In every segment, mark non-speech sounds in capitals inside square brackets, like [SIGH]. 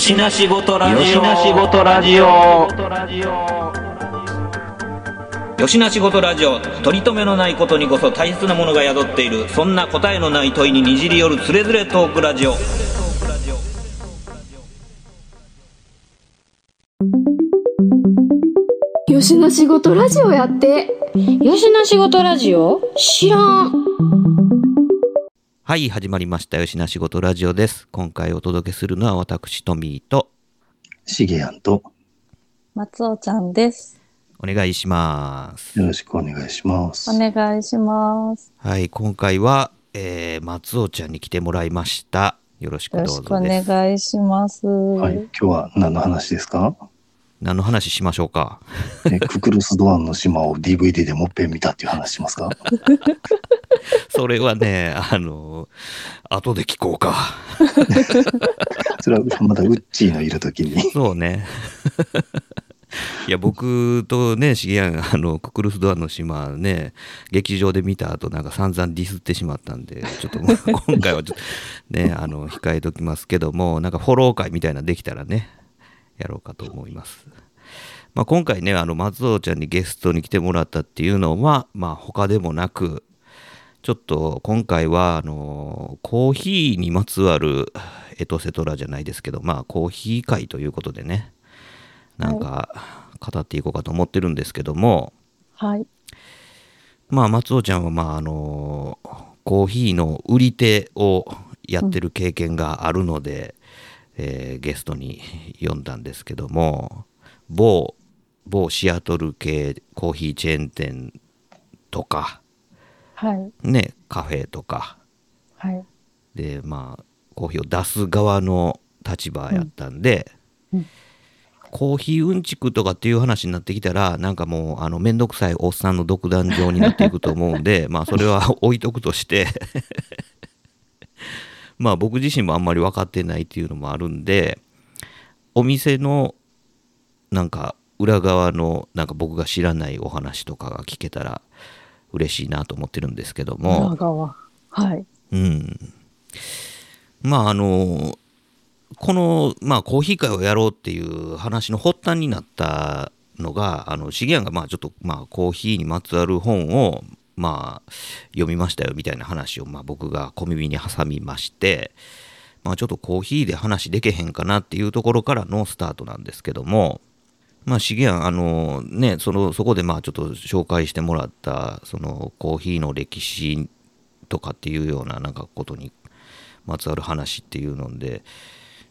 よしなしごとラジオ。よしなしごとラジオ。よしなしごとラジオ。取り留めのないことにこそ大切なものが宿っている。そんな答えのない問いににじり寄るつれづれトークラジオ。よしな仕事ラジオやってよしな仕事ラジオ？知らん。はい、始まりました。よしな仕事ラジオです。今回お届けするのは私、トミーと、しげやんと松尾ちゃんです。お願いします。よろしくお願いします。お願いします。はい、今回は、えー、松尾ちゃんに来てもらいました。よろしくどうよろしくお。願いします。はい、今日は何の話ですか？何の話しましょうか？えククルス・ドアンの島を DVD でもっぺん見たっていう話しますか？[LAUGHS] それはね、あの、後で聞こうか。[LAUGHS] それはまたウッチーのいるときに。そうね。いや、僕とね、しげやん、あの、ククルスドアンの島ね、劇場で見た後、なんか散々ディスってしまったんで、ちょっと [LAUGHS] 今回はちょっとね、あの、控えときますけども、なんかフォロー会みたいなのできたらね、やろうかと思います。まあ、今回ね、あの、松尾ちゃんにゲストに来てもらったっていうのは、まあ、他でもなく、ちょっと今回は、あの、コーヒーにまつわるエトセトラじゃないですけど、まあ、コーヒー会ということでね、なんか語っていこうかと思ってるんですけども、はい。まあ松尾ちゃんはまああのコーヒーの売り手をやってる経験があるので、えーゲストに呼んだんですけども某某シアトル系コーヒーチェーン店とかはい。ねカフェとかはい。でまあコーヒーを出す側の立場やったんで、うんうんコーヒーうんちくとかっていう話になってきたらなんかもうあの面倒くさいおっさんの独壇場になっていくと思うんで [LAUGHS] まあそれは置いとくとしてまあ僕自身もあんまり分かってないっていうのもあるんでお店のなんか裏側のなんか僕が知らないお話とかが聞けたら嬉しいなと思ってるんですけども。裏側。はい。うん。まああのこの、まあ、コーヒー会をやろうっていう話の発端になったのがあの重やんがまあちょっと、まあ、コーヒーにまつわる本を、まあ、読みましたよみたいな話を、まあ、僕が小耳に挟みまして、まあ、ちょっとコーヒーで話でけへんかなっていうところからのスタートなんですけども、まあ、重やん、あのね、そのそこでまあちょっと紹介してもらったそのコーヒーの歴史とかっていうようななんかことにまつわる話っていうので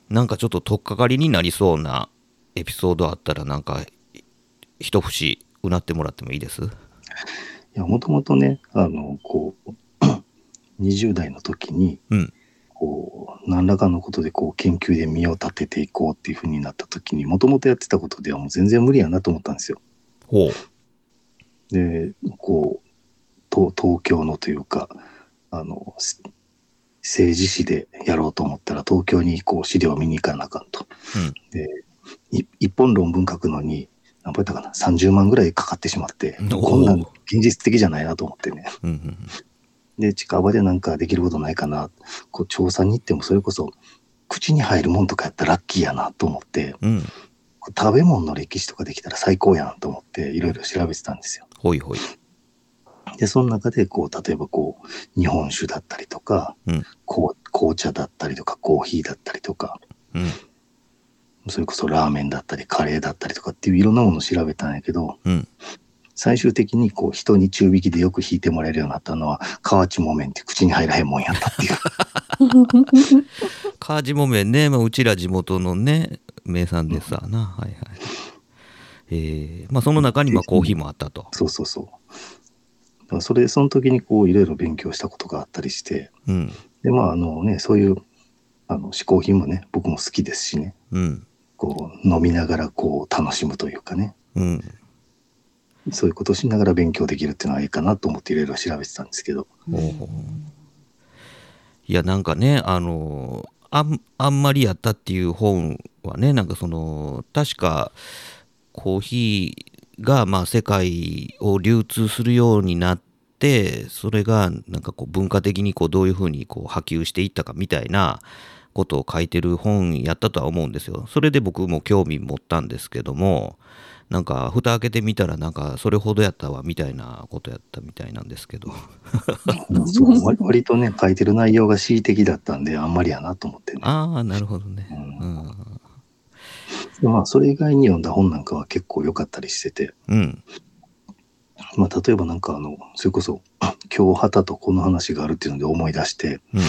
なんかちょっと取っかかりになりそうなエピソードあったらなんか一節うなってもらってもいいです？いや、もともとね、あの、こう、[CLEARS THROAT] 20代の時に、うんこう、何らかのことでこう、研究で身を立てていこうっていうふうになった時に、もともとやってたことではもう全然無理やなと思ったんですよ。で、こう、東東京のというか、あの、す政治史でやろうと思ったら、東京にこう資料を見に行かなあかんと。うんで、い一本論文書くのに、何倍たかな、30万ぐらいかかってしまって、こんなん現実的じゃないなと思ってね。うんうんで、近場でなんかできることないかな。こう、調査に行っても、それこそ、口に入るもんとかやったらラッキーやなと思って、うん。食べ物の歴史とかできたら最高やんと思って、いろいろ調べてたんですよ。ほいほい。で、その中で、こう、例えばこう、日本酒だったりとか、うん。こう紅茶だったりとか、コーヒーだったりとか、うんそれこそラーメンだったり、カレーだったりとかっていういろんなものを調べたんやけど、うん。最終的にこう、人に中引きでよく引いてもらえるようになったのは、河内木綿って口に入らへんもんやったっていう。カージモメンね、まあ、うちら地元のね名産でさな、はいはい。えー。まあその中にまあコーヒーもあったと。そうそうそう。それ、その時にこう、いろいろ勉強したことがあったりして、うん。で、まあ、あのね、そういう、あの、嗜好品もね、僕も好きですしね、うんこう、飲みながらこう、楽しむというかね、うん。そういうことをしながら勉強できるっていうのはいいかなと思っていろいろ調べてたんですけど、ほうほう。いやなんかねあのあんあんまりやったっていう本はねなんかその確かコーヒーがまあ世界を流通するようになってそれがなんかこう文化的にこうどういうふうにこう波及していったかみたいなことを書いてる本やったとは思うんですよ。それで僕も興味持ったんですけども、なんか蓋開けてみたらなんかそれほどやったわみたいなことやったみたいなんですけど。うんそう割割とね、書いてる内容が恣意的だったんで、あんまりやなと思ってね。ああ、なるほどね。ううんん。でまあ、それ以外に読んだ本なんかは結構良かったりしてて、うん。まあ、例えばなんかあの、それこそ、今日旗とこの話があるっていうので思い出して、うん。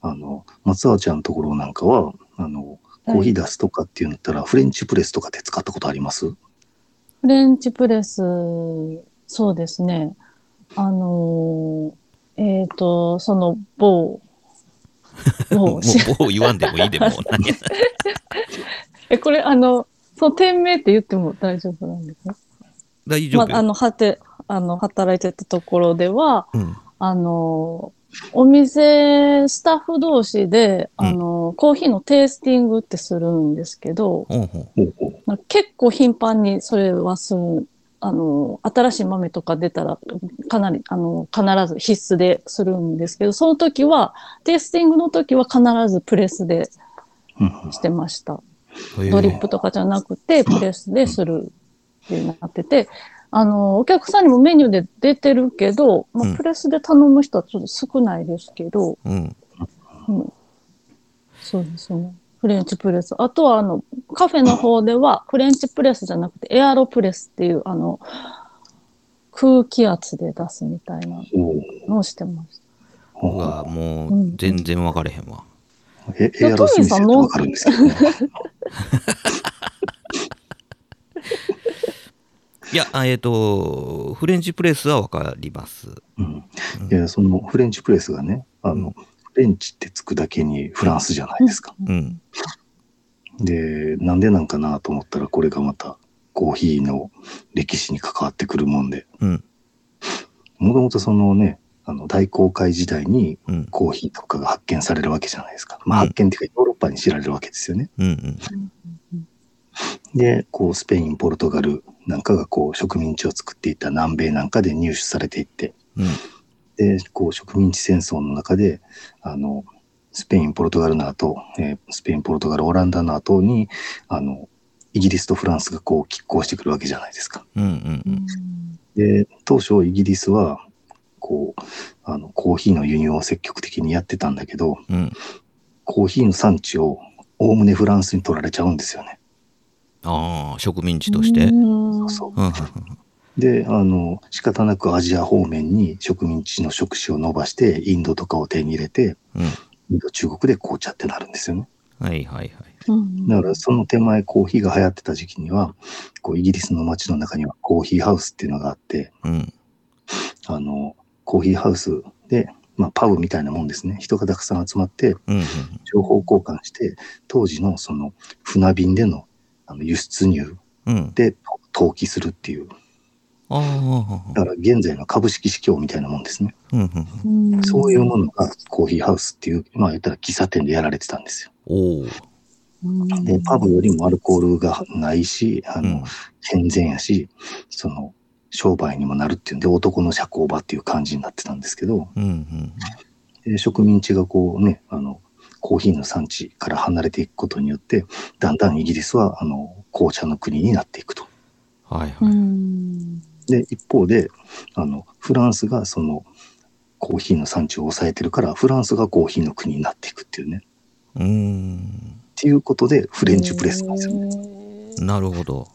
あの、松尾ちゃんのところなんかは、あの、コーヒー出すとかっていうんだったら、フレンチプレスとかで使ったことあります？フレンチプレス、そうですね。あのーえっ、と、その [LAUGHS] 某、も某う、もう言わんでもいいでも。[LAUGHS] え、これ、あの、その店名って言っても大丈夫なんですか？大丈夫よ。まあ、あの、はて、あの、働いてたところでは、うん。あの、お店、スタッフ同士で、うんあの、コーヒーのテイスティングってするんですけど、ほうほう。ほうほうまあ結構頻繁にそれはする。あの、新しい豆とか出たら、かなり、あの、必ず必須でするんですけど、その時は、テイスティングの時は必ずプレスでうんうんしてました。へえドリップとかじゃなくて、プレスでするってなってて、あの、お客さんにもメニューで出てるけど、まうんあ、プレスで頼む人はちょっと少ないですけど、うん。うん、そうですね。フレンチプレス。あとは、あの、カフェの方では、フレンチプレスじゃなくて、エアロプレスっていう、あの、空気圧で出すみたいなのをしてました。ほううわ、もううん全然分かれへんわ。えエアロスミスってわかるんですけどね。いや、あえっ、と、フレンチプレスは分かります。うんいや、そのフレンチプレスがね、あの、フレンチってつくだけにフランスじゃないですか。うん。で、なんでなんかなと思ったら、これがまたコーヒーの歴史に関わってくるもんで、うん。もともとそのね、あの大航海時代にうん。コーヒーとかが発見されるわけじゃないですか。まあうん発見っていうかヨーロッパに知られるわけですよね。うん。うん。で、こうスペイン、ポルトガルなんかがこう植民地を作っていた南米なんかで入手されていって、うん。で、こう植民地戦争の中で、あの、スペイン、ポルトガルの後、えースペイン、ポルトガル、オランダの後に、あの、イギリスとフランスがこう拮抗してくるわけじゃないですか。うん。うん。で、当初イギリスは、こう、あの、コーヒーの輸入を積極的にやってたんだけど、うん。コーヒーの産地をおおむねフランスに取られちゃうんですよね。ああ、植民地として。うんそう。うん。で、あの、仕方なくアジア方面に植民地の触手を伸ばして、インドとかを手に入れて、うん。インド、中国で紅茶ってなるんですよね。はいはいはい。うんだからその手前コーヒーが流行ってた時期には、こうイギリスの街の中にはコーヒーハウスっていうのがあって、うん。あの、コーヒーハウスで、まあパブみたいなもんですね。人がたくさん集まって、うん。情報交換して、当時のその船便でのあの輸出入うん。で登記するっていう、ああ。だから現在の株式市況みたいなもんですね。うん。うん。うんそういうものがコーヒーハウスっていう、まあ言ったら喫茶店でやられてたんですよ。で、パブよりもアルコールがないし、あの、うん。健全やし、その、商売にもなるっていうんで、男の社交場っていう感じになってたんですけど、うん。うん。で植民地がこうね、あの、コーヒーの産地から離れていくことによって、だんだんイギリスは、あの、紅茶の国になっていくと。うはいはい。んで、一方で、あの、フランスがその、コーヒーの産地を抑えてるから、フランスがコーヒーの国になっていくっていうね。うーん。っていうことで、フレンチプレスなんですよね。ね。なるほど。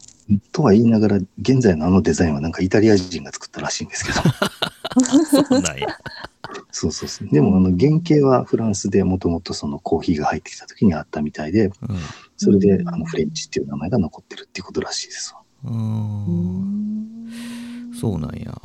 とは言いながら、現在のあのデザインはなんかイタリア人が作ったらしいんですけど。[LAUGHS] そうなんや。そうそうそう。でも、あの、原型はフランスでもともとそのコーヒーが入ってきた時にあったみたいで、うん。それでう、んあの、フレンチっていう名前が残ってるっていうことらしいですわ。うんそうなんや。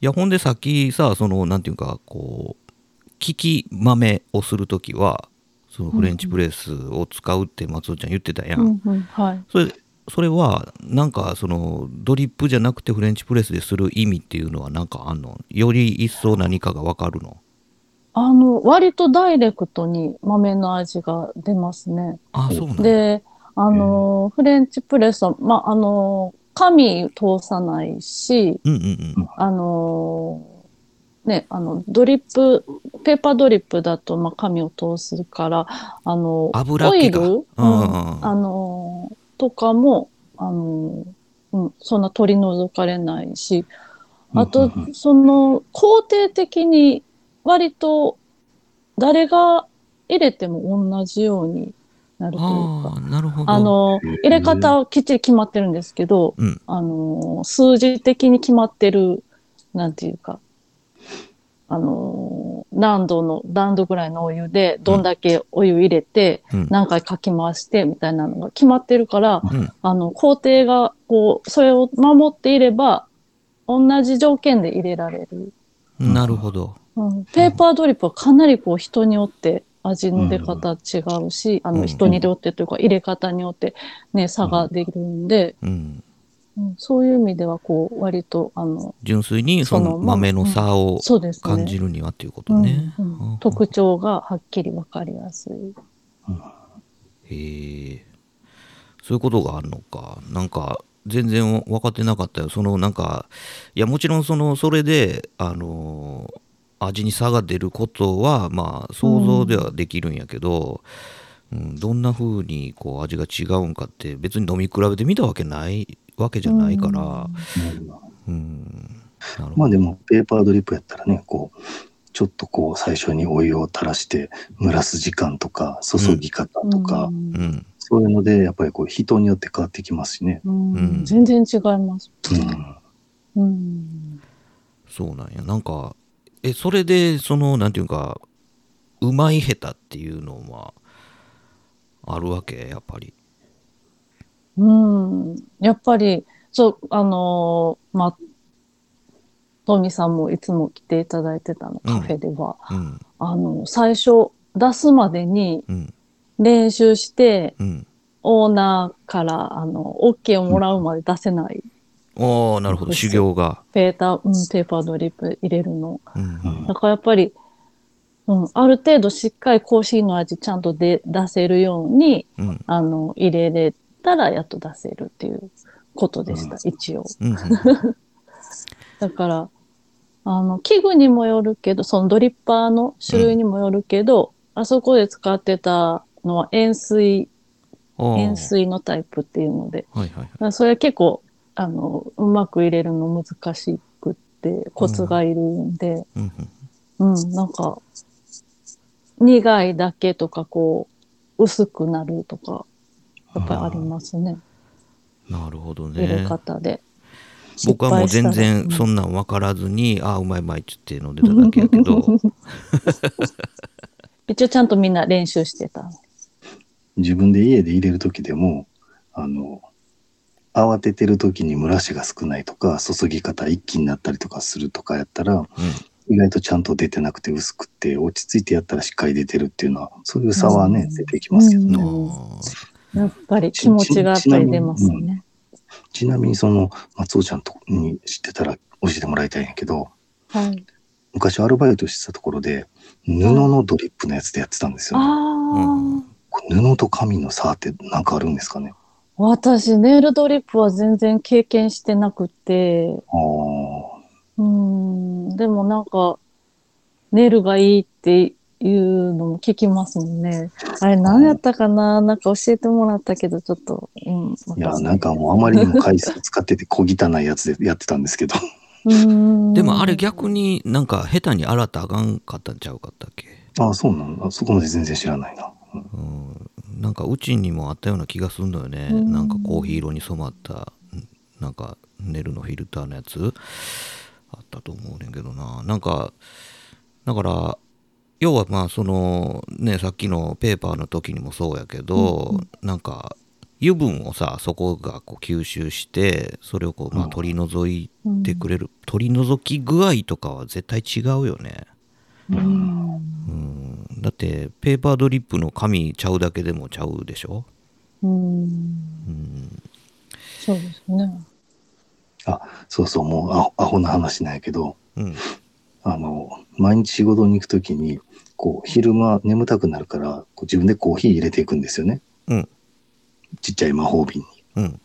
いや、ほんでさっきさ、その、なんていうか、こう、利き豆をするときは、そのフレンチプレスを使うって松尾ちゃん言ってたやん。うんうんはい。それ、それは、なんか、その、ドリップじゃなくてフレンチプレスでする意味っていうのはなんかあんの？より一層何かがわかるの？あの、割とダイレクトに豆の味が出ますね。あ、そうなんや。で、あの、フレンチプレスは、まあ、あの、紙通さないし、うんうんうん。あの、ね、あの、ドリップ、ペーパードリップだと、まあ、紙を通すから、あの、オイ油気がル、うん。あの、とかも、あの、うん、そんな取り除かれないし、あとその、肯定的に、割と、誰が入れても同じようになるというかなるほど。あの、入れ方はきっちり決まってるんですけど、うん。あの、数字的に決まってる、なんていうか、あの、何度の、何度ぐらいのお湯で、どんだけお湯入れて、うん。何回かき回して、みたいなのが決まってるから、うん。あの、工程が、こう、それを守っていれば、同じ条件で入れられる。なるほど。うん、ペーパードリップはかなりこう人によって味の出方違うし、あうん。の人によってというか入れ方によってね、差ができるんで、うん。うんそういう意味ではこう割とあの、純粋にその豆の差をそうですね。感じるにはっていうことうんね。うんうん特徴がはっきりわかりやすい。へえ。そういうことがあるのか。なんか、全然分かってなかったよ。その、なんか、いや、もちろん、その、それで、あのー味に差が出ることは、まあ、想像ではできるんやけど、うんどんな風に、こう、味が違うんかって、別に飲み比べてみたわけないわけじゃないから、うん。まあでも、ペーパードリップやったらね、こう、ちょっとこう、最初にお湯を垂らして、蒸らす時間とか、注ぎ方とか、うんうん。そういうので、やっぱりこう、人によって変わってきますしね。うんうん全然違います。うん。うんそうなんや。なんか、え、それで、その、なんていうか、うまい下手っていうのは、あるわけ？やっぱり。うん、やっぱり、そう、あのーまあ、トミさんもいつも来ていただいてたの、カフェでは、うん。あの、最初出すまでにうん。練習して、うん。オーナーから、あの、OK をもらうまで出せない、ああ、なるほど。修行が。ペーター、うん、ペーパードリップ入れるの。うん。だからやっぱり、うん、ある程度しっかりコーヒーの味ちゃんとで出せるように、うん。あの、入れれたらやっと出せるっていうことでした、一応。うん。[LAUGHS] だから、あの、器具にもよるけど、そのドリッパーの種類にもよるけど、あそこで使ってたのは塩水、塩。水のタイプっていうので、はいはいはい。それ結構、あの、うまく入れるの難しくって、コツがいるんで、うんうん。うん、なんか、苦いだけとか、こう、薄くなるとか、やっぱりありますね。なるほど入れね。方で。僕はもう全然そんんなん分からずに、ああ、うまいうまいっつって飲んでただけやけど、[LAUGHS] 一応ちゃんとみんな練習してた。自分で家で入れるときでも、あの、慌ててるときに蒸らしが少ないとか、注ぎ方一気になったりとかするとかやったら、意外とちゃんと出てなくて薄くて、落ち着いてやったらしっかり出てるっていうのは、そういう差はね、うん出てきますけどね。うんあやっぱり気持ちがやっぱり出ますよね。ちなみにその、松尾ちゃんとに知ってたら教えてもらいたいんやけど、はい。昔アルバイトしてたところで、布のドリップのやつでやってたんですよ、ね。ああ、うん布と紙の差って何かあるんですかね？私、ネイルドリップは全然経験してなくて、ああ。うん、でもなんか、ネイルがいいっていうのも聞きますもんね。あれ何やったかな？なんか教えてもらったけど、ちょっと、うん。わいや、なんかもうあまりにも回数使ってて小汚いやつでやってたんですけど。うん。でもあれ逆になんか下手に洗ったらあかんかったんちゃうかったっけ？ああ、そうなんだ。そこまで全然知らないな。うんうんなんかうちにもあったような気がするのよね、うんなんかコーヒー色に染まったんなんかネルのフィルターのやつあったと思うねんけどななんかだから要はまあそのねさっきのペーパーの時にもそうやけど、なんか油分をさそこがこう吸収してそれをこうまあうん。取り除いてくれる、取り除き具合とかは絶対違うよね。うん。うん。だってペーパードリップの紙ちゃうだけでもちゃうでしょ、うん。うん、そうですね。そうそう、もうアホアホな話なんやけど、うんあの、毎日仕事に行くときに、こう、昼間眠たくなるから、こう自分でコーヒー入れていくんですよね。うんちっちゃい魔法瓶うん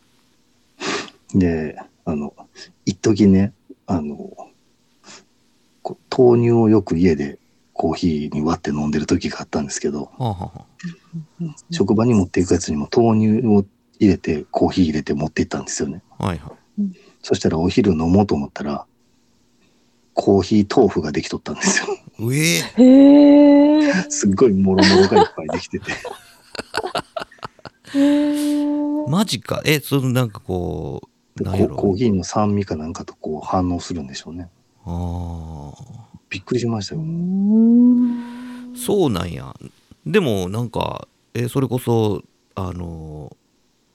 に。で、あの、一時ね、あの、豆乳をよく家でコーヒーに割って飲んでる時があったんですけど、はあ、はあはあ、職場に持っていくやつにも豆乳を入れて、コーヒー入れて持って行ったんですよね。はいはい。そしたらお昼飲もうと思ったら、コーヒー豆腐ができとったんですよ。うえへえ。すっごいもろもろがいっぱいできてて。へえ。マジか。え、そのなんかこう、でなんやろ？ココーヒーの酸味かなんかとこう反応するんでしょうね。ああ。びっくりしましたうよ。んそうなんや。でもなんか、え、それこそ、あの、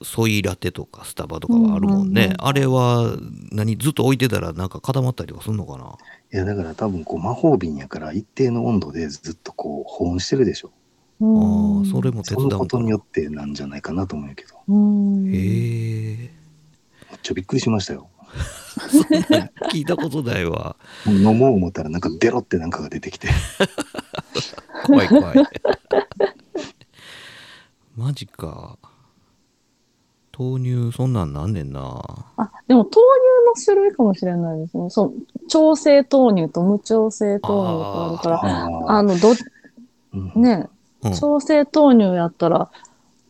ソイラテとかスタバとかはあるもんね。うんうんうんあれは、何、ずっと置いてたらなんか固まったりとかすんのかな？いや、だから多分こう魔法瓶やから一定の温度でずっとこう保温してるでしょ。うんああ、それも手そ伝うことによ。ってなんじゃないかなと思うけど。うんへえ。めっちゃびっくりしましたよ。聞いたことないわ。飲もう思ったらなんかデロってなんかが出てきて。怖い怖い。マジか。豆乳、そんなんなんねんな。あ、でも豆乳の種類かもしれないですね。そう、調整豆乳と無調整豆乳があるから、ああの、ど、うんね、うん。調整豆乳やったら、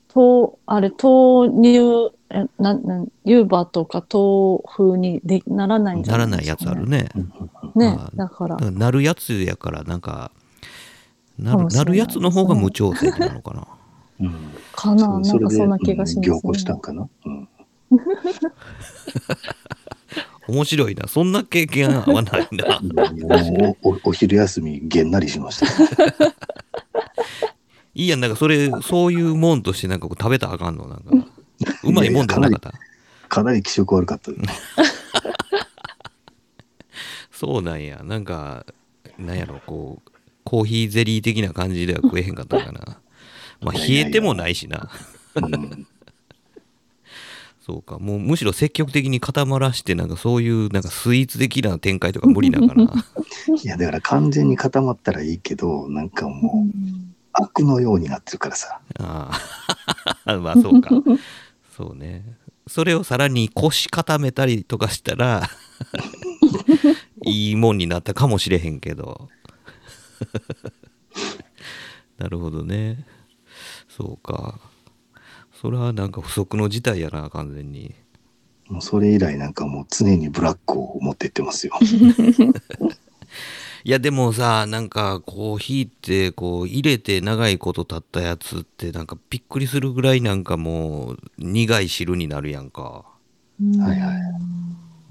と、あれ、豆乳、え、な、な、湯葉とか豆腐にでならないんじゃならないやないですか、つあるね。うんねだからなるやつやから、なんか、なるなるやつの方が無調整なのかな。うんかななんかそんな気がします、ね。うん凝固したんかな？うん面白いな。そんな経験はないな。[LAUGHS] もうおおお昼休みげんなりしました。[LAUGHS] いいやん、なんかそれ、そういうもんとしてなんかこう食べたらあかんの？なんか、うまいもんではなかった？かなり気色悪かった。[LAUGHS] そうなんや。なんか、なんやろ、こう、コーヒーゼリー的な感じでは食えへんかったんかな。まあ、冷えてもないしな。うんそうか。もうむしろ積極的に固まらして、なんかそういう、なんかスイーツ的な展開とか無理なんかな。[LAUGHS] いや、だから完全に固まったらいいけど、なんかうもう、ん悪のようになってるからさ。ああ。[LAUGHS] まあ、そうか。そうね。それをさらに腰固めたりとかしたら、[LAUGHS] いいもんになったかもしれへんけど。なるほどね。そうか。それはなんか不測の事態やな、完全に。もうそれ以来なんかもう常にブラックを持ってってますよ。[LAUGHS] いやでもさなんかコーヒーってこう入れて長いこと経ったやつってなんかびっくりするぐらいなんかもう苦い汁になるやんかはいはい。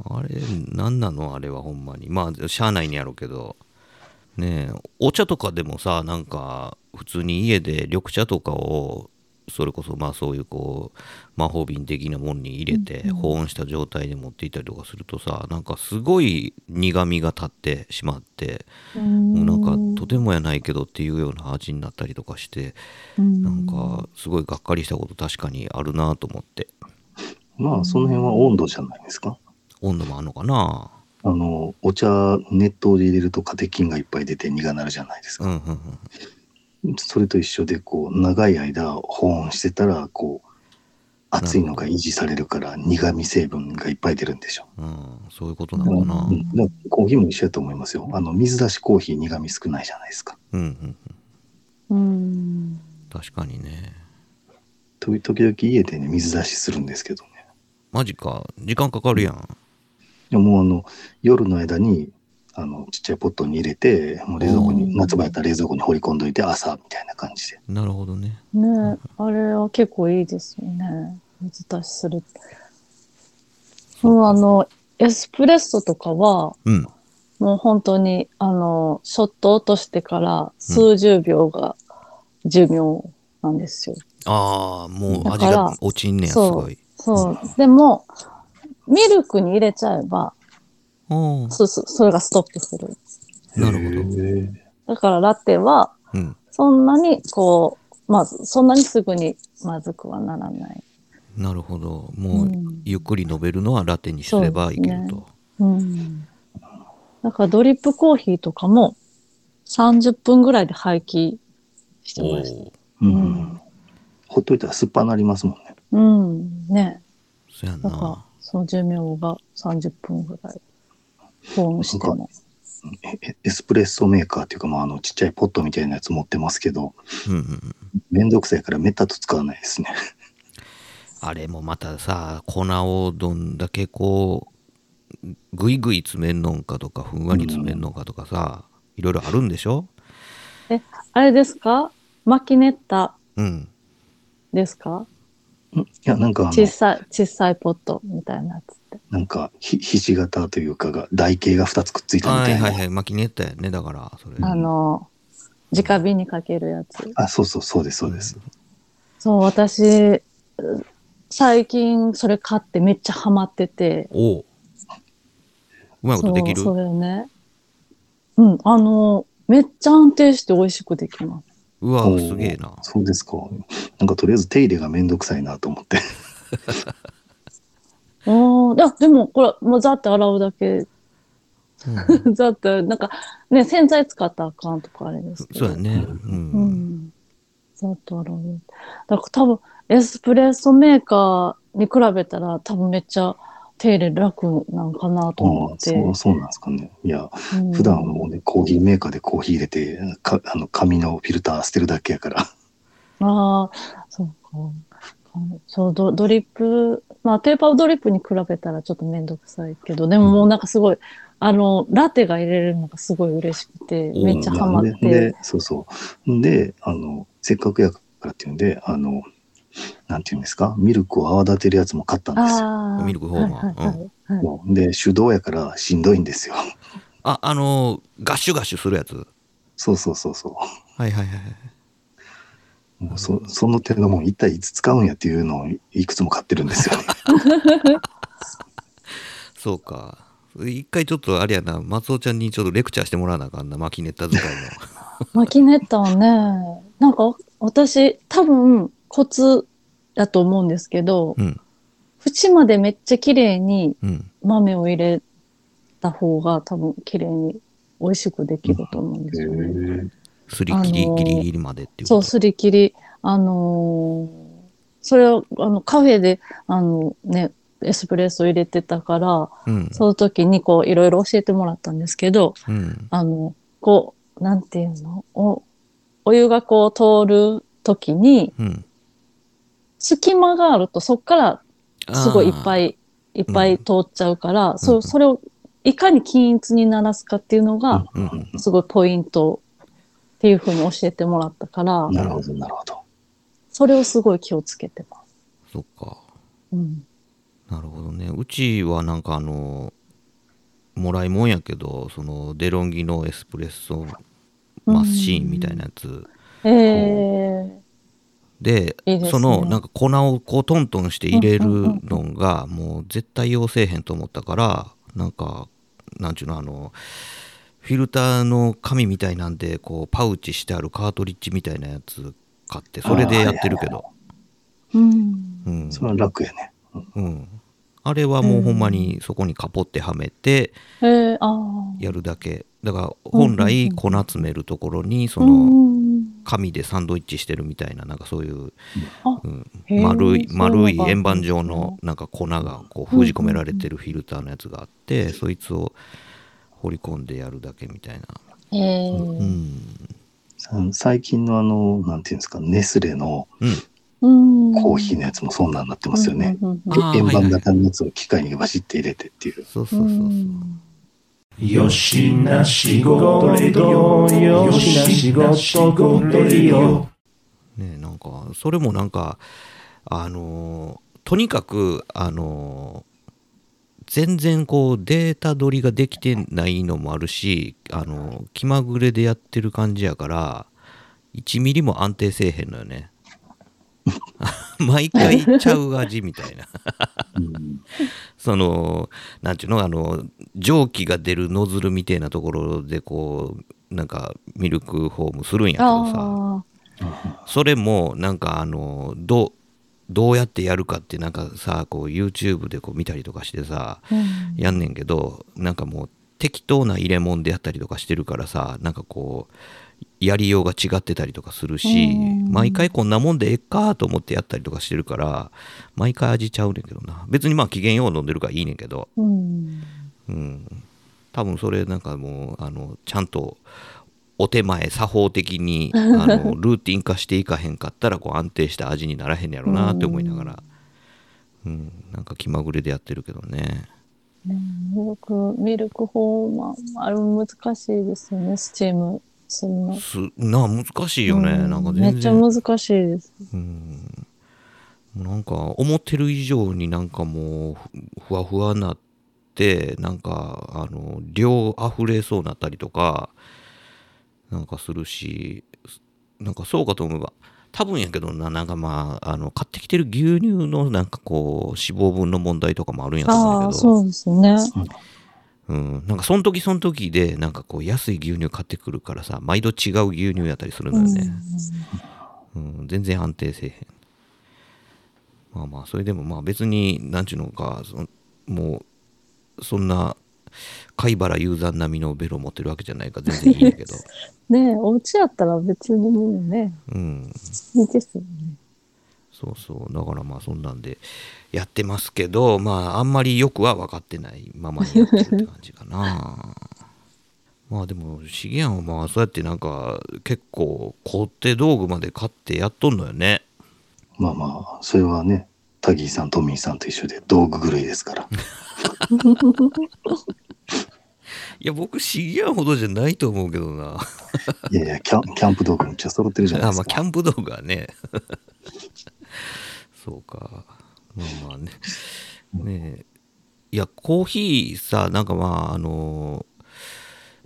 あれなんなの？あれはほんまにまあしゃあないんやろうけどねえお茶とかでもさなんか普通に家で緑茶とかをそれこそまあそういうこう魔法瓶的なもんに入れて保温した状態で持っていたりとかするとさなんかすごい苦みが立ってしまってもうなんかとてもやないけどっていうような味になったりとかしてなんかすごいがっかりしたこと確かにあるなと思って。まあその辺は温度じゃないですか。温度もあんのかな？あの、お茶熱湯で入れるとカテキンがいっぱい出て苦なるじゃないですか。うんうんうんそれと一緒で、こう、長い間保温してたら、こう、熱いのが維持されるから苦味成分がいっぱい出るんでしょ。うんそういうことなのからなコーヒーも一緒やと思いますよ。あの、水出しコーヒー苦味少ないじゃないですか。うんうん。確かにね時時々家でね、水出しするんですけどね。マジか時間かかるやんでもあの、夜の間に、あの、ちっちゃいポットに入れて、もう冷蔵庫うんに、夏場やったら冷蔵庫に放り込んどいて、朝みたいな感じで。なるほどねねあれは結構いいですよね。水出しする。もうあの、エスプレッソとかは、うんもう本当に、あの、ショット落としてから数十秒が寿命なんですよ。ああもう味が落ちんねやすそうごいそう。でも、ミルクに入れちゃえば、あそそそれがストップする。あなるほどだからラテは、うんそんなにこう、まあ、そんなにすぐにまずくはならない。なるほどもう、うんゆっくり飲めるのはラテにすればいけると、うん。だからドリップコーヒーとかも30分ぐらいで廃棄しておました。おうんうんほっといたら酸っぱなりますもんね。うん。ね。そやだからな、その寿命が30分ぐらい。保温しても。えエエスプレッソメーカーっていうか、まあ、あの、ちっちゃいポットみたいなやつ持ってますけど、うんうんうんめんどくさいからめったと使わないですね。[LAUGHS] あれもまたさ粉をどんだけこうぐいぐい詰めんのんかとかふんわり詰めんのんかとかさ、いろいろあるんでしょ？あれですか？マキネッタうんですか？んいや、なんかあの、小さい、小さいポットみたいなやつって。なんかひ、ひし形というかが、台形が2つくっついたみはいたいな。はいはい巻きネッタやねだからそれ、あの、直火にかけるやつ。あ、そうそう、そうです、そうです。そう、私、最近それ買ってめっちゃハマってて。おううまいことできる？そう、それね。うん、あの、めっちゃ安定して美味しくできます。うわすげえなそうですか。なんかとりあえず手入れがめんどくさいなと思って。[LAUGHS] おーいや、でもこれ、もうザって洗うだけ、う [LAUGHS] って、なんかね、洗剤使ったらあかんとかあれですけど。そうやねうん、うん。ざっと洗う。だから多分、エスプレッソメーカーに比べたら多分めっちゃ手入れ楽なんかなと思って。そう、そうなんですかね。いや、うん普段はもうね、コーヒーメーカーでコーヒー入れて、かあの紙のフィルター捨てるだけやから。ああ、そうか。そうド、ドリップ、まあ、ペーパードリップに比べたらちょっとめんどくさいけど、でももうなんかすごい、あの、ラテが入れれるのがすごい嬉しくて、おめっちゃハマっでてで。そうそう。で、あの、せっかくやからっていうんで、あの、なんていうんですか、ミルクを泡立てるやつも買ったんですよ。ミルクフォーマーはいはいはいはいで、手動やからしんどいんですよ。ああのーガッシュガッシュするやつ？そうそうそうそはいはいはいはい。う。もうそその手のもん一体いつ使うんやっていうのをいくつも買ってるんですよね。[LAUGHS] そうか。一回ちょっとあれやな、松尾ちゃんにちょっとレクチャーしてもらわなあかんな、マキネッタ使いの。[LAUGHS] マキネッタはね、なんか私多分コツだと思うんですけど、うん、縁までめっちゃ綺麗にうん。豆を入れた方が多分綺麗に美味しくできると思うんですよね。すり切り、あのーギリギリまでっていうそう。すり切り。あのーそれをあのカフェであのね、エスプレッソ入れてたから、うん。その時にこういろいろ教えてもらったんですけど、うん。あの、こう、なんていうの？お、お湯がこう通る時に、うん。隙間があるとそっからすごいいっぱい。いいっぱい通っちゃうから、うんそそれをいかに均一にならすかっていうのが、うんうん。すごいポイントっていうふうに教えてもらったから、なるほど、なるほど。それをすごい気をつけてます。そっか。うん。なるほどね。うちはなんかあの、もらいもんやけど、そのデロンギのエスプレッソマシーンみたいなやつ。ええでいいですね。そのなんか粉をこうトントンして入れるのがもう絶対要せえへんと思ったからなんかなんちゅうのあのフィルターの紙みたいなんでこうパウチしてあるカートリッジみたいなやつ買ってそれでやってるけど。うん。うん。それは楽やね。うん。あれはもうほんまにそこにカポってはめて。やるだけ。だから本来粉詰めるところにそうのん。紙でサンドイッチしてるみたいななんかそういうあうん丸い丸い円盤状のなんか粉がこう封じ込められてるフィルターのやつがあってそいつを掘り込んでやるだけみたいな。ええうん。さ最近のあの、なんていうんですか、ネスレの。コーヒーのやつもそうなんなってますよね。うんうんうんあー円盤型のやつを機械にバシッて入れてっていう。そうそうそうそうよしな仕事レディオよ。しな仕事レディオねなんかそれもなんかあのーとにかくあのー全然こうデータ取りができてないのもあるしあのー気まぐれでやってる感じやから1ミリも安定せえへんのよね [LAUGHS] [LAUGHS] 毎回ちゃう味みたいな。[LAUGHS] うん。そのなんていうのあの蒸気が出るノズルみたいなところでこうなんかミルクフォームするんやけどさ。あそれもなんかあのどうどうやってやるかってなんかさこう YouTube でこう見たりとかしてさあ。うん。やんねんけどなんかもう適当な入れ物でやったりとかしてるからさなんかこうやりようが違ってたりとかするしうん。毎回こんなもんでええかと思ってやったりとかしてるから毎回味ちゃうねんけどな。別にまあ機嫌よう飲んでるからいいねんけど。うん。うん。多分それなんかもうあのちゃんとお手前作法的にあの [LAUGHS] ルーティン化していかへんかったらこう安定した味にならへんやろなって思いながら、うん、なんか気まぐれでやってるけどね。ミルク、ミルク法は、あれ難しいですよね、スチームするの。すなあ難しいよね、うんなんかめっちゃ難しいです。うんもうなんか思ってる以上になんかもうふふわふわなってなんかあの量溢れそうなったりとかなんかするしなんかそうかと思えば多分やけどななんかまああの買ってきてる牛乳のなんかこう脂肪分の問題とかもあるんやと思うけどそうですね。うん、なんかその時その時でなんかこう安い牛乳買ってくるからさ毎度違う牛乳やったりするのよね、うん全然安定せえへん。まあまあそれでもまあ別になんちゅうのかそもうそんな貝原雄山並みのベロ持ってるわけじゃないから全然いいんやけど。[LAUGHS] ねえ、お家やったら別にもうね、うん。いいですよね。そうそう。だからまあそんなんでやってますけどまああんまりよくは分かってないままにやってるって感じかな。[LAUGHS] まあでもシゲアンはまあそうやってなんか結構工程道具まで買ってやっとんのよね。まあまあ、それはね、タギーさん、トミーさんと一緒で道具狂いですから。[LAUGHS] [LAUGHS] いや僕シゲアンほどじゃないと思うけどな。いやいや、キャンキャンプ道具めっちゃ揃ってるじゃないあですか。まあキャンプ道具はね。そうかまあまあね。ねえ。いやコーヒーさなんかまああの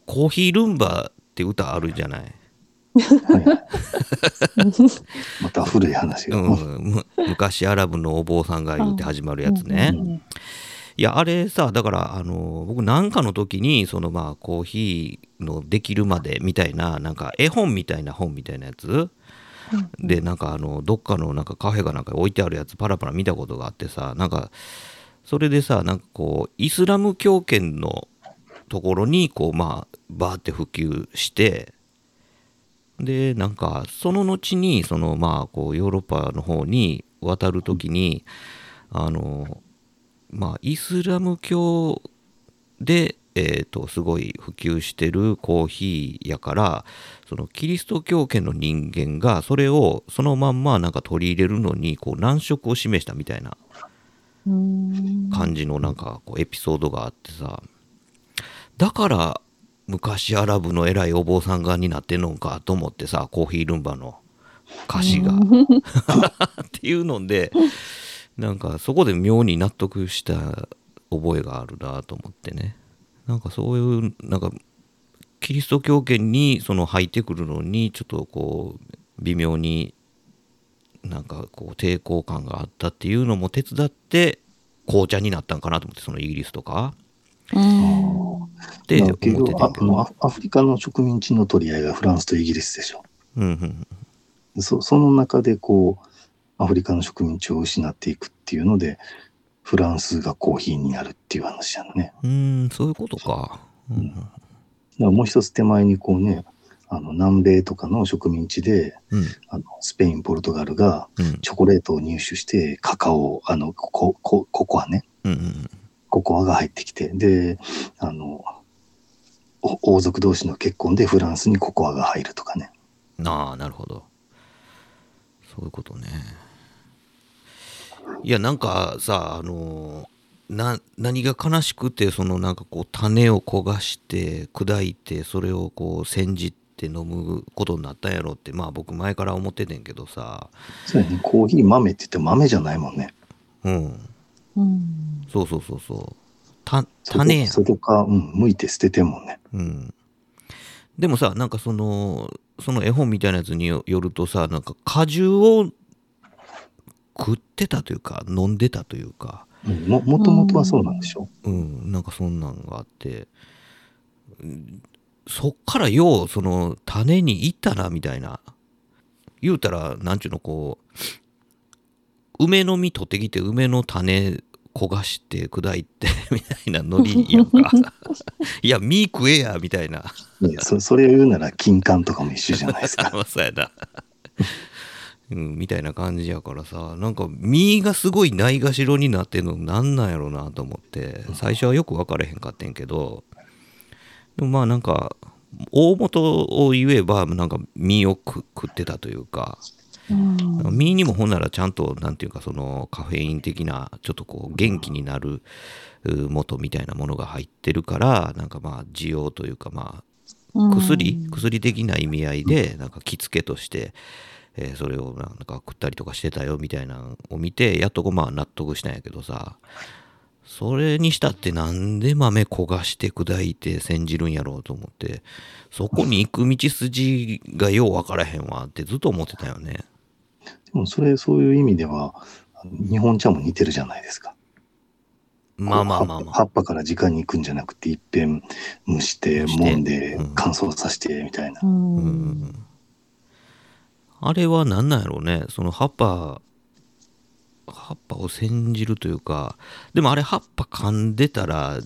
コーヒールンバって歌あるじゃない？また古い話が。うん、む昔アラブのお坊さんが言って始まるやつね。うんうんいやあれさだからあの僕なんかの時にそのまあコーヒーのできるまでみたいななんか絵本みたいな本みたいなやつ？でなんかあのどっかのなんかカフェがなんか置いてあるやつパラパラ見たことがあってさなんかそれでさなんかこうイスラム教圏のところにこうまあバーって普及してでなんかその後にそのまあこうヨーロッパの方に渡る時にあのまあイスラム教でえー、とすごい普及してるコーヒーやからそのキリスト教圏の人間がそれをそのまんまなんか取り入れるのにこう難色を示したみたいなうん。感じのなんかこうエピソードがあってさ。だから昔アラブの偉いお坊さんがになってんのかと思ってさコーヒールンバの歌詞が。[LAUGHS] っていうのでなんかそこで妙に納得した覚えがあるなと思ってね。なんかそういうなんかキリスト教圏にその入ってくるのにちょっとこう微妙になんかこう抵抗感があったっていうのも手伝って紅茶になったんかなと思ってそのイギリスとか。ってまあ思って結局あてんけど。アアフリカの植民地の取り合いがフランスとイギリスでしょ。うんうんそその中でこうアフリカの植民地を失っていくっていうのでフランスがコーヒーになるっていう話やんね。うーんそういうことか、うんらもう一つ手前にこうねあの南米とかの植民地でうん。あのスペインポルトガルがうん。チョコレートを入手してカカオあのココココアね。うんうんココアが入ってきて。であのお王族同士の結婚でフランスにココアが入るとかね。ああなるほど。そういうことね。いやなんかさあのな何が悲しくてそのなんかこう種を焦がして砕いてそれをこう煎じて飲むことになったんやろってまあ僕前から思っててんけどさ。そうやね。コーヒー豆って言っても豆じゃないもんね。うん。うん。そうそうそうそう。た外種やん。外か、うん、剥いて捨ててんもんね。うん、でもさなんかそのその絵本みたいなやつによよるとさなんか果汁を食ってたというか飲んでたというか、うん。ももともとはそうなんでしょ？うん、なんかそんなんがあって。うんそっからようその種に行ったなみたいな。言うたらなんちゅうのこう梅の実取ってきて梅の種焦がして砕いて [LAUGHS] みたいなノリやんか。[LAUGHS] いや実食えやみたいな。いやそそれを言うなら金柑とかも一緒じゃないですか。[LAUGHS] まあそうやな。うん、みたいな感じやからさなんか身がすごいないがしろになってんのなんなんやろなと思って最初はよく分かれへんかってんけどでもまあなんか大元を言えばなんか実を食食ってたというかうん。実にもほんならちゃんとなんていうかそのカフェイン的なちょっとこう元気になるう元みたいなものが入ってるからなんかまあ需要というかまあ薬、薬的な意味合いでなんか着付けとして、えーそれをなんか食ったりとかしてたよみたいなのを見てやっとこうまあ納得したんやけどさそれにしたってなんで豆焦がして砕いて煎じるんやろうと思ってそこに行く道筋がよう分からへんわってずっと思ってたよね。でもそれ、そういう意味では、日本茶も似てるじゃないですか。まあまあまあまあ。葉っぱから直に行くんじゃなくて、いっぺん蒸して、蒸して揉んでうん、乾燥させて、みたいな。うんうんあれは何なんやろうね。その葉っぱ葉っぱを煎じるというかでもあれ葉っぱ噛んでたら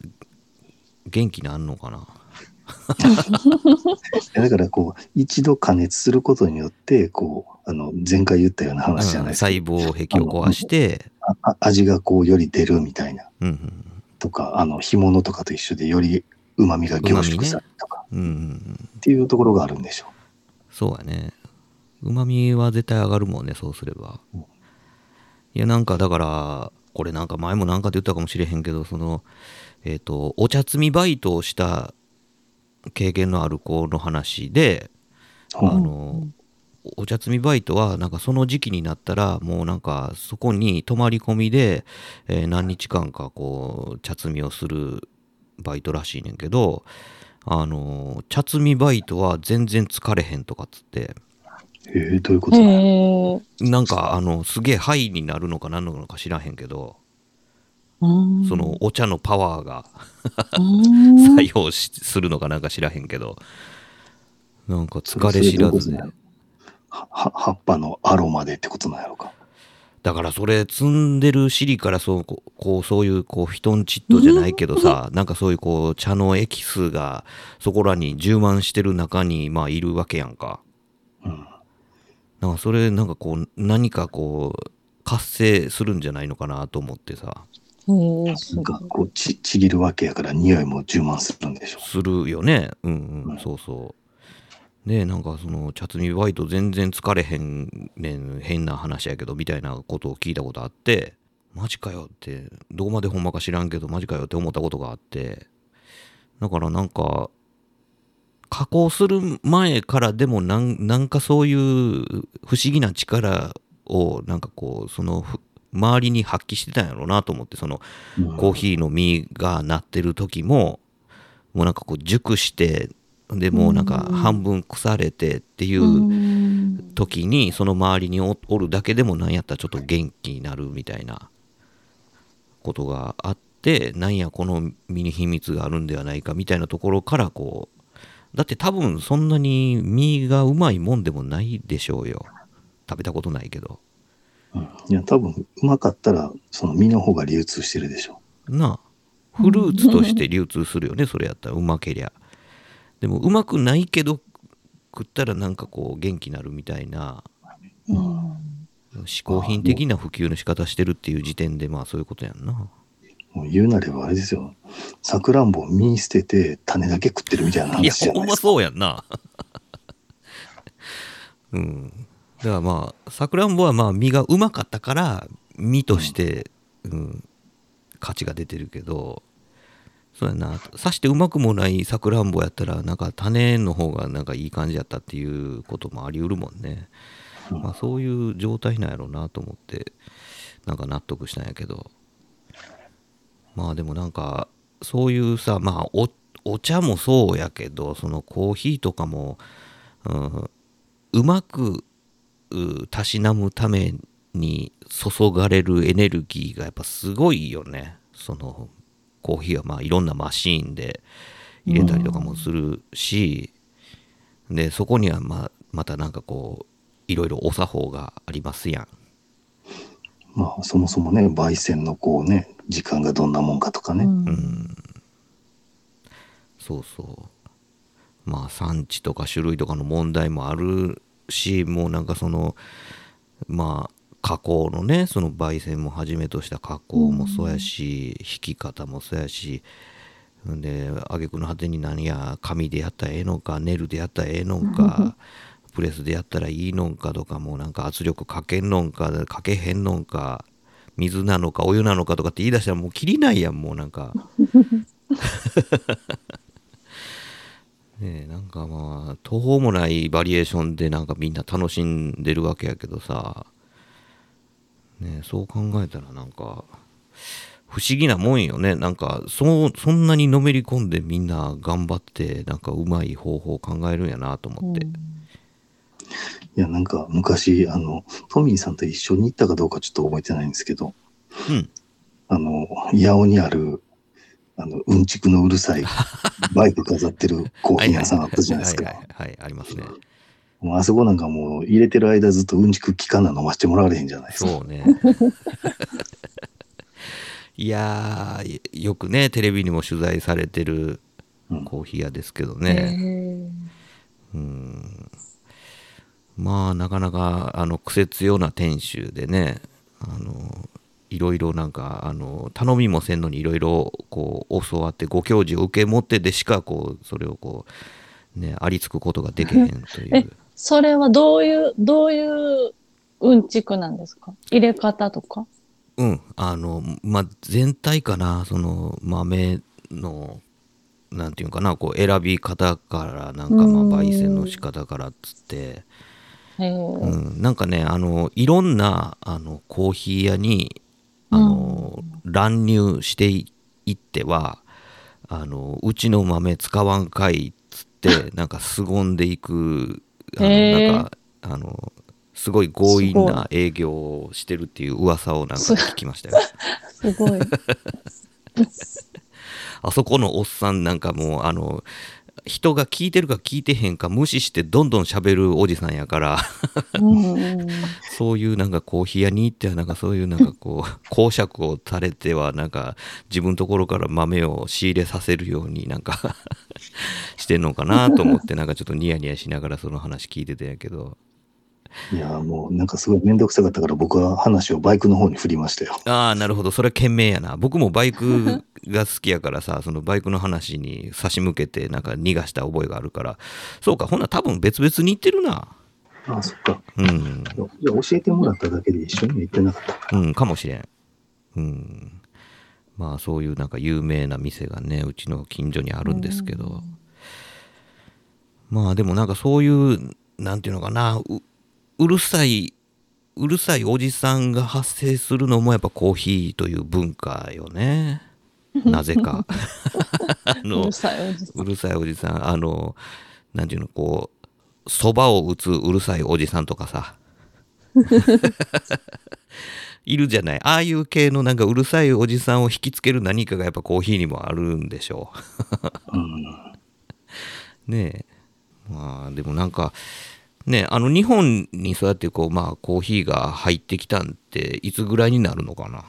元気なんのかな。[LAUGHS] だから、こう、一度加熱することによって、こう、あの、前回言ったような話じゃないですか。細胞壁を壊して、あ味がこう、より出るみたいな。うんうん。とか、あの、干物とかと一緒で、より旨味が凝縮されるとか、うんうんうん、っていうところがあるんでしょそうやねうまみは絶対上がるもんねそうすれば。うん。いやなんかだからこれなんか前もなんかで言ったかもしれへんけどそのえっ、とお茶摘みバイトをした経験のある子の話でう。あのお茶摘みバイトはなんかその時期になったらもうなんかそこに泊まり込みで、えー何日間かこう茶摘みをするバイトらしいねんけどあの茶摘みバイトは全然疲れへんとかっつってえー、どういうことえ。なんかあのすげえハイになるのか何なのか知らへんけどうんそのお茶のパワーがうん作用しするのかなんか知らへんけどなんか疲れ知らずでそれどういうことなの？はは葉っぱのアロマでってことなんやろうか？だからそれ積んでる尻からそうこうそういうこうフィトンチッドじゃないけどさなんかそういうこう茶のエキスがそこらに充満してる中にまあいるわけやんかうん。なんかそれなんかこう何かこう活性するんじゃないのかなと思ってさ。なんかこうちちぎるわけやから匂いも充満するんでしょ。するよね。うんううん。んそうそう。でなんかその茶摘みバイト全然疲れへんねん変な話やけどみたいなことを聞いたことあってマジかよってどこまでほんまか知らんけどマジかよって思ったことがあって。だからなんか加工する前からでもなんなんかそういう不思議な力をなんかこうそのふ周りに発揮してたんやろうなと思ってそのうんコーヒーの実がなってる時ももうなんかこう熟してでもうなんか半分腐れてっていううん。時にその周りにおおるだけでもなんやったらちょっと元気になるみたいなことがあってなんやこの身に秘密があるんではないかみたいなところからこうだって多分そんなに実がうまいもんでもないでしょうよ。食べたことないけど。うん。いや、多分、うまかったら、その実の方が流通してるでしょなあ。フルーツとして流通するよねそれやったら。うまけりゃ。でもうまくないけど食ったらなんかこう元気になるみたいな。うん。嗜好品的な普及の仕方してるっていう時点でまあそういうことやんなもう言うなればあれですよ。さくらんぼ実捨てて種だけ食ってるみたいないや話じゃほまなんいですか。そうやんな。[LAUGHS] うん。だからまあさくらんぼはまあ実がうまかったから実として、うん価値が出てるけどそうやな。さしてうまくもないさくらんぼやったらなんか種の方がなんかいい感じやったっていうこともありうるもんね、うん。まあ、そういう状態なんやろうなと思ってなんか納得したんやけどまあでもなんかそういうさまあおお茶もそうやけどそのコーヒーとかも、うん、うまくうたしなむために注がれるエネルギーがやっぱすごいよね。そのコーヒーはまあいろんなマシーンで入れたりとかもするし、でそこにはままたなんかこういろいろお作法がありますやん。まあ、そもそもね、焙煎のこうね、時間がどんなもんかとかね。うん。そうそう。まあ産地とか種類とかの問題もあるしもうなんかそのまあ加工のねその焙煎もはじめとした加工もそうやし、引き方もそうやしで挙句の果てに何や紙でやったらええのかネルでやったらええのか [LAUGHS] プレスでやったらいいのんかとかもうなんか圧力かけんのんかかけへんのんか水なのかお湯なのかとかって言い出したらもうきりないやんもうなんか。[LAUGHS] ねえなんかまあ途方もないバリエーションでなんかみんな楽しんでるわけやけどさ。ねえそう考えたらなんか不思議なもんよね。なんかそそんなにのめり込んでみんな頑張ってなんかうまい方法を考えるんやなと思って、いや、なんか昔、あの、トミーさんと一緒に行ったかどうかちょっと覚えてないんですけど、うん。あの、八尾にある、あの、うんちくのうるさい [LAUGHS] バイク飾ってるコーヒー屋さんあったじゃないですか。はいはいはいはいありますね。もうあそこなんかもう入れてる間ずっとうんちく期間な飲ませてもらわれへんじゃないですか。そうね。いやーよくねテレビにも取材されてるうん。コーヒー屋ですけどへね、ー。うんまあなかなかあの癖強な店主でねあのいろいろなんかあの頼みもせんのにいろいろこう教わってご教授を受け持ってでしかこうそれをこうねありつくことができへんといえうそれはどういう、どういううんちくなんですか？入れ方とか？うんあのまあ全体かなその豆のなんていうのかなこう選び方からなんかまあ焙煎の仕方からっつってうん、なんかねあのいろんなあのコーヒー屋にあの、乱入していってはあのうちの豆使わんかいっつって [LAUGHS] なんか凄んでいくあのなんかあのすごい強引な営業をしてるっていう噂をなんか聞きましたよ。[LAUGHS] すごい。[LAUGHS] あそこのおっさんなんかもうあの人が聞いてるか聞いてへんか無視してどんどん喋るおじさんやから。そういうなんかコーヒー屋に行ってはなんかそういうなんかこう講釈を垂れてはなんか自分のところから豆を仕入れさせるようになんか [LAUGHS] してんのかなと思ってなんかちょっとニヤニヤしながらその話聞いてたんやけどいや、もうなんかすごいめんどくさかったから僕は話をバイクの方に振りましたよ。ああなるほどそれは賢明やな僕もバイク [LAUGHS] が好きやからさそのバイクの話に差し向けてなんか逃がした覚えがあるからそうかほんなら多分別々に行ってるなああ、そっか。うんじゃあ教えてもらっただけで一緒には行ってなかった。うん、かもしれん。うん。まあそういうなんか有名な店がね、うちの近所にあるんですけど。まあでもなんかそういう、なんていうのかな、ううるさい、うるさいおじさんが発生するのもやっぱコーヒーという文化よね。[LAUGHS] なぜか。あうのる、さいおじさん。うるさいおじさん、あの、なんていうの、こう、そばを打つうるさいおじさんとかさ。[LAUGHS] いるじゃない。ああいう系のなんかうるさいおじさんを引きつける何かがやっぱコーヒーにもあるんでしょうん。う。[LAUGHS] ねえ。まあでもなんか、ねえあの日本にそうやってこう、まあコーヒーが入ってきたんっていつぐらいになるのかな？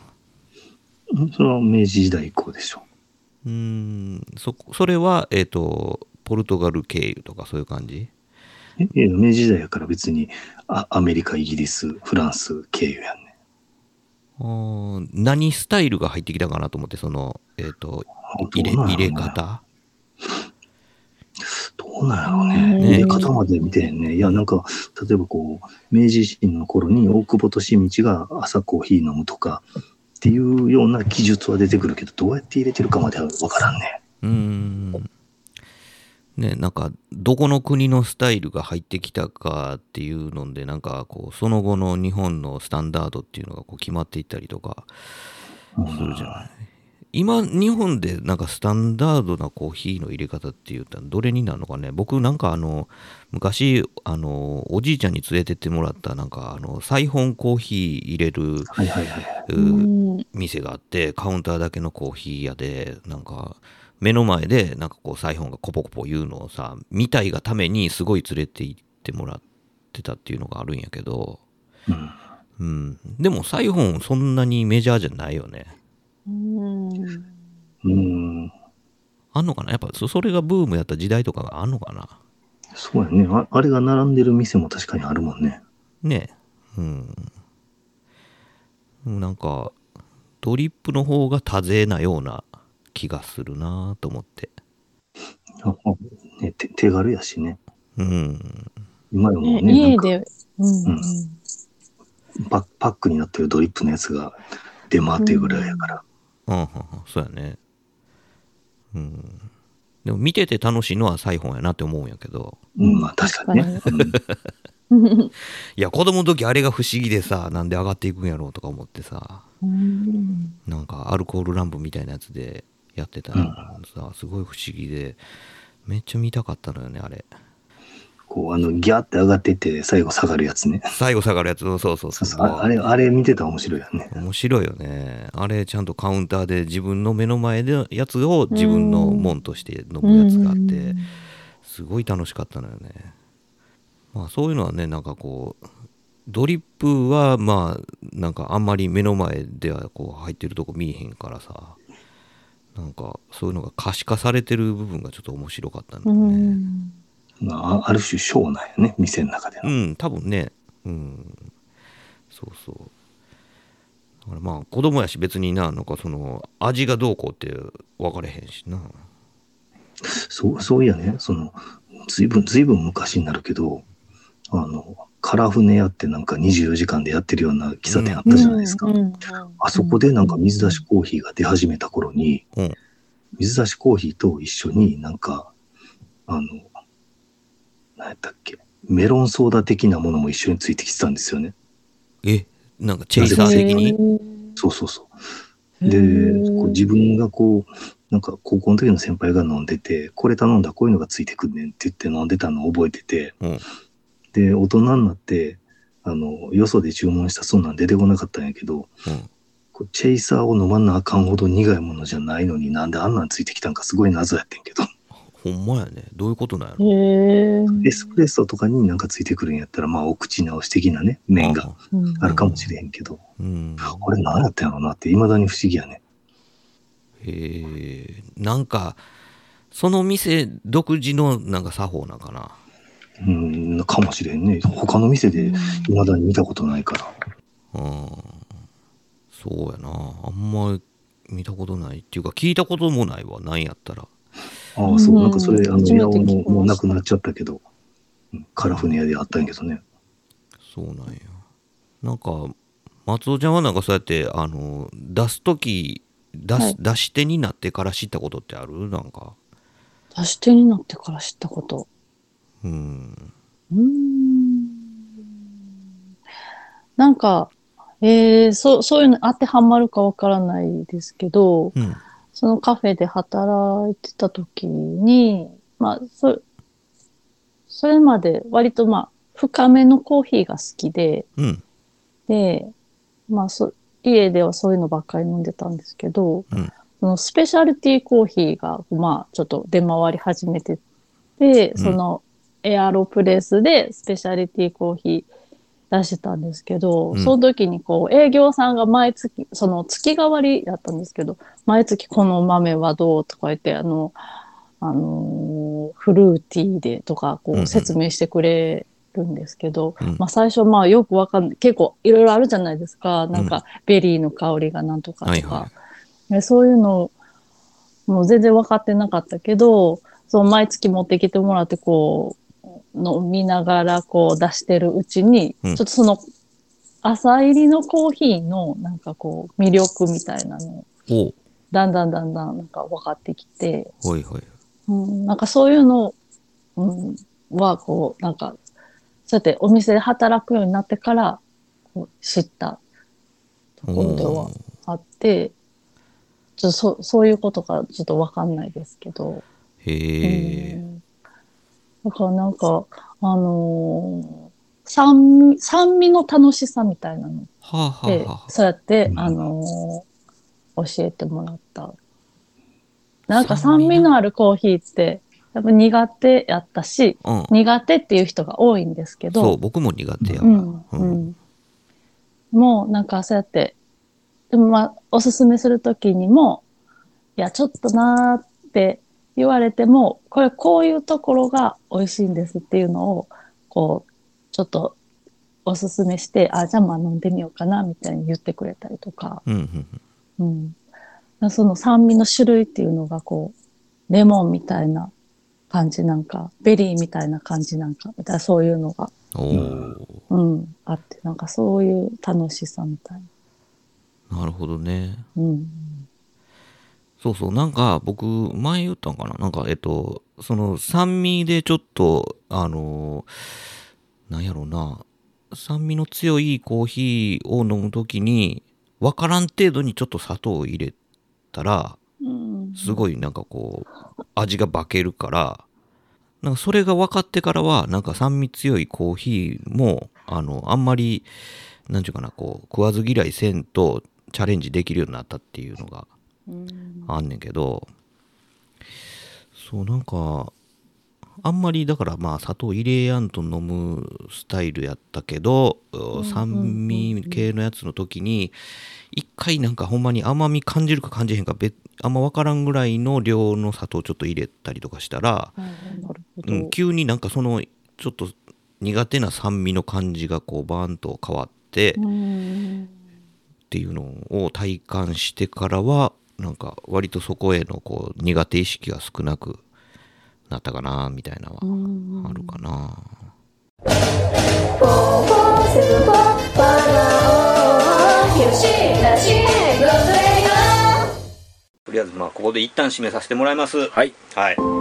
それは明治時代以降でしょ。うーん、そ、それは、えっ、と、ポルトガル経由とかそういう感じ？え、え明治時代やから別にあアメリカ、イギリス、フランス経由やんね。あー何スタイルが入ってきたかなと思ってそのえっ、と入れ入れ方？どうなんやろうね。うん入れ方まで見てへんね。いや、なんか、例えばこう、明治維新の頃に大久保利通が朝コーヒー飲むとかっていうような記述は出てくるけど、どうやって入れてるかまではわからんね。うーんねなんかどこの国のスタイルが入ってきたかっていうのでなんかこうその後の日本のスタンダードっていうのがこう決まっていったりとかするじゃない今日本でなんかスタンダードなコーヒーの入れ方って言ったらどれになるのかね？僕なんかあの昔あのおじいちゃんに連れてってもらったなんかあのサイフォンコーヒー入れるはいはいはい。ううん。店があってカウンターだけのコーヒー屋でなんか目の前でなんかこうサイフォンがコポコポ言うのをさ見たいがためにすごい連れて行ってもらってたっていうのがあるんやけど、うん。うん、でもサイフォンそんなにメジャーじゃないよねうんうん。あんのかな？やっぱそそれがブームやった時代とかがあんのかな？そうやねあ。あれが並んでる店も確かにあるもんね。ねえうんなんかドリップの方が多勢なような気気がするなと思って。あね、手手軽やしね。うん。今よもねうね、なんか家で、うんうんパパックになってるドリップのやつが出回ってるぐらいやから。うん、うんうんそうやね。うん。でも見てて楽しいのはサイフォンやなって思うんやけど。うん、まあ確かにね。うん [LAUGHS] いや、子供の時あれが不思議でさ、なんで上がっていくんやろうとか思ってさ、うんなんかアルコールランプみたいなやつでやってたらさ、すごい不思議で、めっちゃ見たかったのよね、あれ。こう、あの、ギャーって上がっていって、最後下がるやつね。最後下がるやつ、そうそうそうそうああれ、あれ見てたら面白いよね。面白いよね。あれ、ちゃんとカウンターで自分の目の前でやつを自分のもんとして飲むやつがあって、すごい楽しかったのよね。まあそういうのはね、なんかこう、ドリップはまあ、なんかあんまり目の前ではこう入ってるとこ見えへんからさ、なんかそういうのが可視化されてる部分がちょっと面白かったんだうよね。あ、ある種ショーなんやね、店の中での。うん、多分ね。うん。そうそう。だからまあ、子供やし別にな、なんかその、味がどうこうって分かれへんしな。そう、そういやね、その、ずいぶん、ずいぶん昔になるけど、あの、カラフネ屋ってなんか24時間でやってるような喫茶店あったじゃないですか。うんうんあそこでなんか水出しコーヒーが出始めた頃に、うん水出しコーヒーと一緒になんか、あの、何やったっけ、メロンソーダ的なものも一緒についてきてたんですよね。え、なんかチェイサー的に？そうそうそう。で、こう自分がこう、なんか高校の時の先輩が飲んでて、これ頼んだらこういうのがついてくんねんって言って飲んでたのを覚えてて、うん。で、大人になって、あの、よそで注文したそんなん出てこなかったんやけど、うん。こうチェイサーを飲まなあかんほど苦いものじゃないのになんであんなんついてきたんかすごい謎やってんけど、ほんまやね。どういうことなんやろ？エスプレッソとかになんかついてくるんやったら、まあお口直し的なね、面がうんあるかもしれへんけど、うん。これ何やったんやろうなって未だに不思議やね。へえ。なんか、その店独自のなんか作法なんかな？うん、かもしれんね。他の店で未だに見たことないから。うん。そうやな。あんまり見たことないっていうか、聞いたこともないわ。なんやったら。ああ、そう、うんなんかそれ、あの、初めて八尾の聞きましたもうなくなっちゃったけど、うんカラフネ屋であったんやけどね。そうなんや。なんか、松尾ちゃんはなんかそうやって、あの、出すとき、出す、はい出し手になってから知ったことってある？なんか。出し手になってから知ったこと。うん。うーんなんか、えー、そう、そういうの当てはまるかわからないですけど、うん。そのカフェで働いてた時に、まあ、そ、それまで割とまあ、深めのコーヒーが好きで、うん。で、まあ、そ、家ではそういうのばっかり飲んでたんですけど、うんそのスペシャルティーコーヒーが、まあ、ちょっと出回り始めてて、そのエアロプレスでスペシャリティコーヒー出してたんですけど、うんその時にこう営業さんが毎月、その月替わりだったんですけど、毎月この豆はどうとか言って、あの、あのーフルーティーでとかこう説明してくれるんですけど、うんまあ最初まあよくわかんない。結構いろいろあるじゃないですか。なんかベリーの香りがなんとかとか。はいはでそういうのもう全然分かってなかったけど、その毎月持ってきてもらってこう、飲みながらこう出してるうちに、うんちょっとその朝入りのコーヒーのなんかこう魅力みたいなのおうだんだんだんだんなんか分かってきて、ほいほい。うん、なんかそういうの、うん、はこうなんかそうやってお店で働くようになってからこう知ったところではあって、ちょっとそそういうことがちょっとわかんないですけど。へえ。からなんか、あのー酸味、酸味の楽しさみたいなのはあはで、あはあ。そうやって、うんあのー教えてもらった。なんか酸味な酸味のあるコーヒーって、やっぱ苦手やったし、うん。苦手っていう人が多いんですけど、そう、僕も苦手やわ。うん、ううんん。もうなんかそうやって、でもまあ、おすすめするときにも、いや、ちょっとなーって言われても、これこういうところが美味しいんですっていうのを、こう、ちょっとおすすめして、あ、じゃあまあ飲んでみようかな、みたいに言ってくれたりとか、うんうんうん。その酸味の種類っていうのがこう、レモンみたいな感じなんか、ベリーみたいな感じなんか、みたいなそういうのが、うん、あって、なんかそういう楽しさみたいな。なるほどね。うん。そうそう、なんか僕、前言ったんかな？なんか、えっと、その酸味でちょっと、あのーなんやろうな、酸味の強いコーヒーを飲むときに、わからん程度にちょっと砂糖を入れたら、うん。すごいなんかこう、味が化けるから、なんかそれが分かってからは、なんか酸味強いコーヒーも、あの、あんまり、なんちゅうかな、こう、食わず嫌いせんとチャレンジできるようになったっていうのがうんあんねんけど、そう、なんか、あんまりだからまあ砂糖入れやんと飲むスタイルやったけど、酸味系のやつの時に、一回なんかほんまに甘み感じるか感じへんか別あんま分からんぐらいの量の砂糖をちょっと入れたりとかしたら。うん、急になんかそのちょっと苦手な酸味の感じがこうバーンと変わって、うん。っていうのを体感してからはなんか割とそこへのこう苦手意識が少なくなったかなみたいなのはあるかな。とりあえずまあここで一旦締めさせてもらいますはい。はい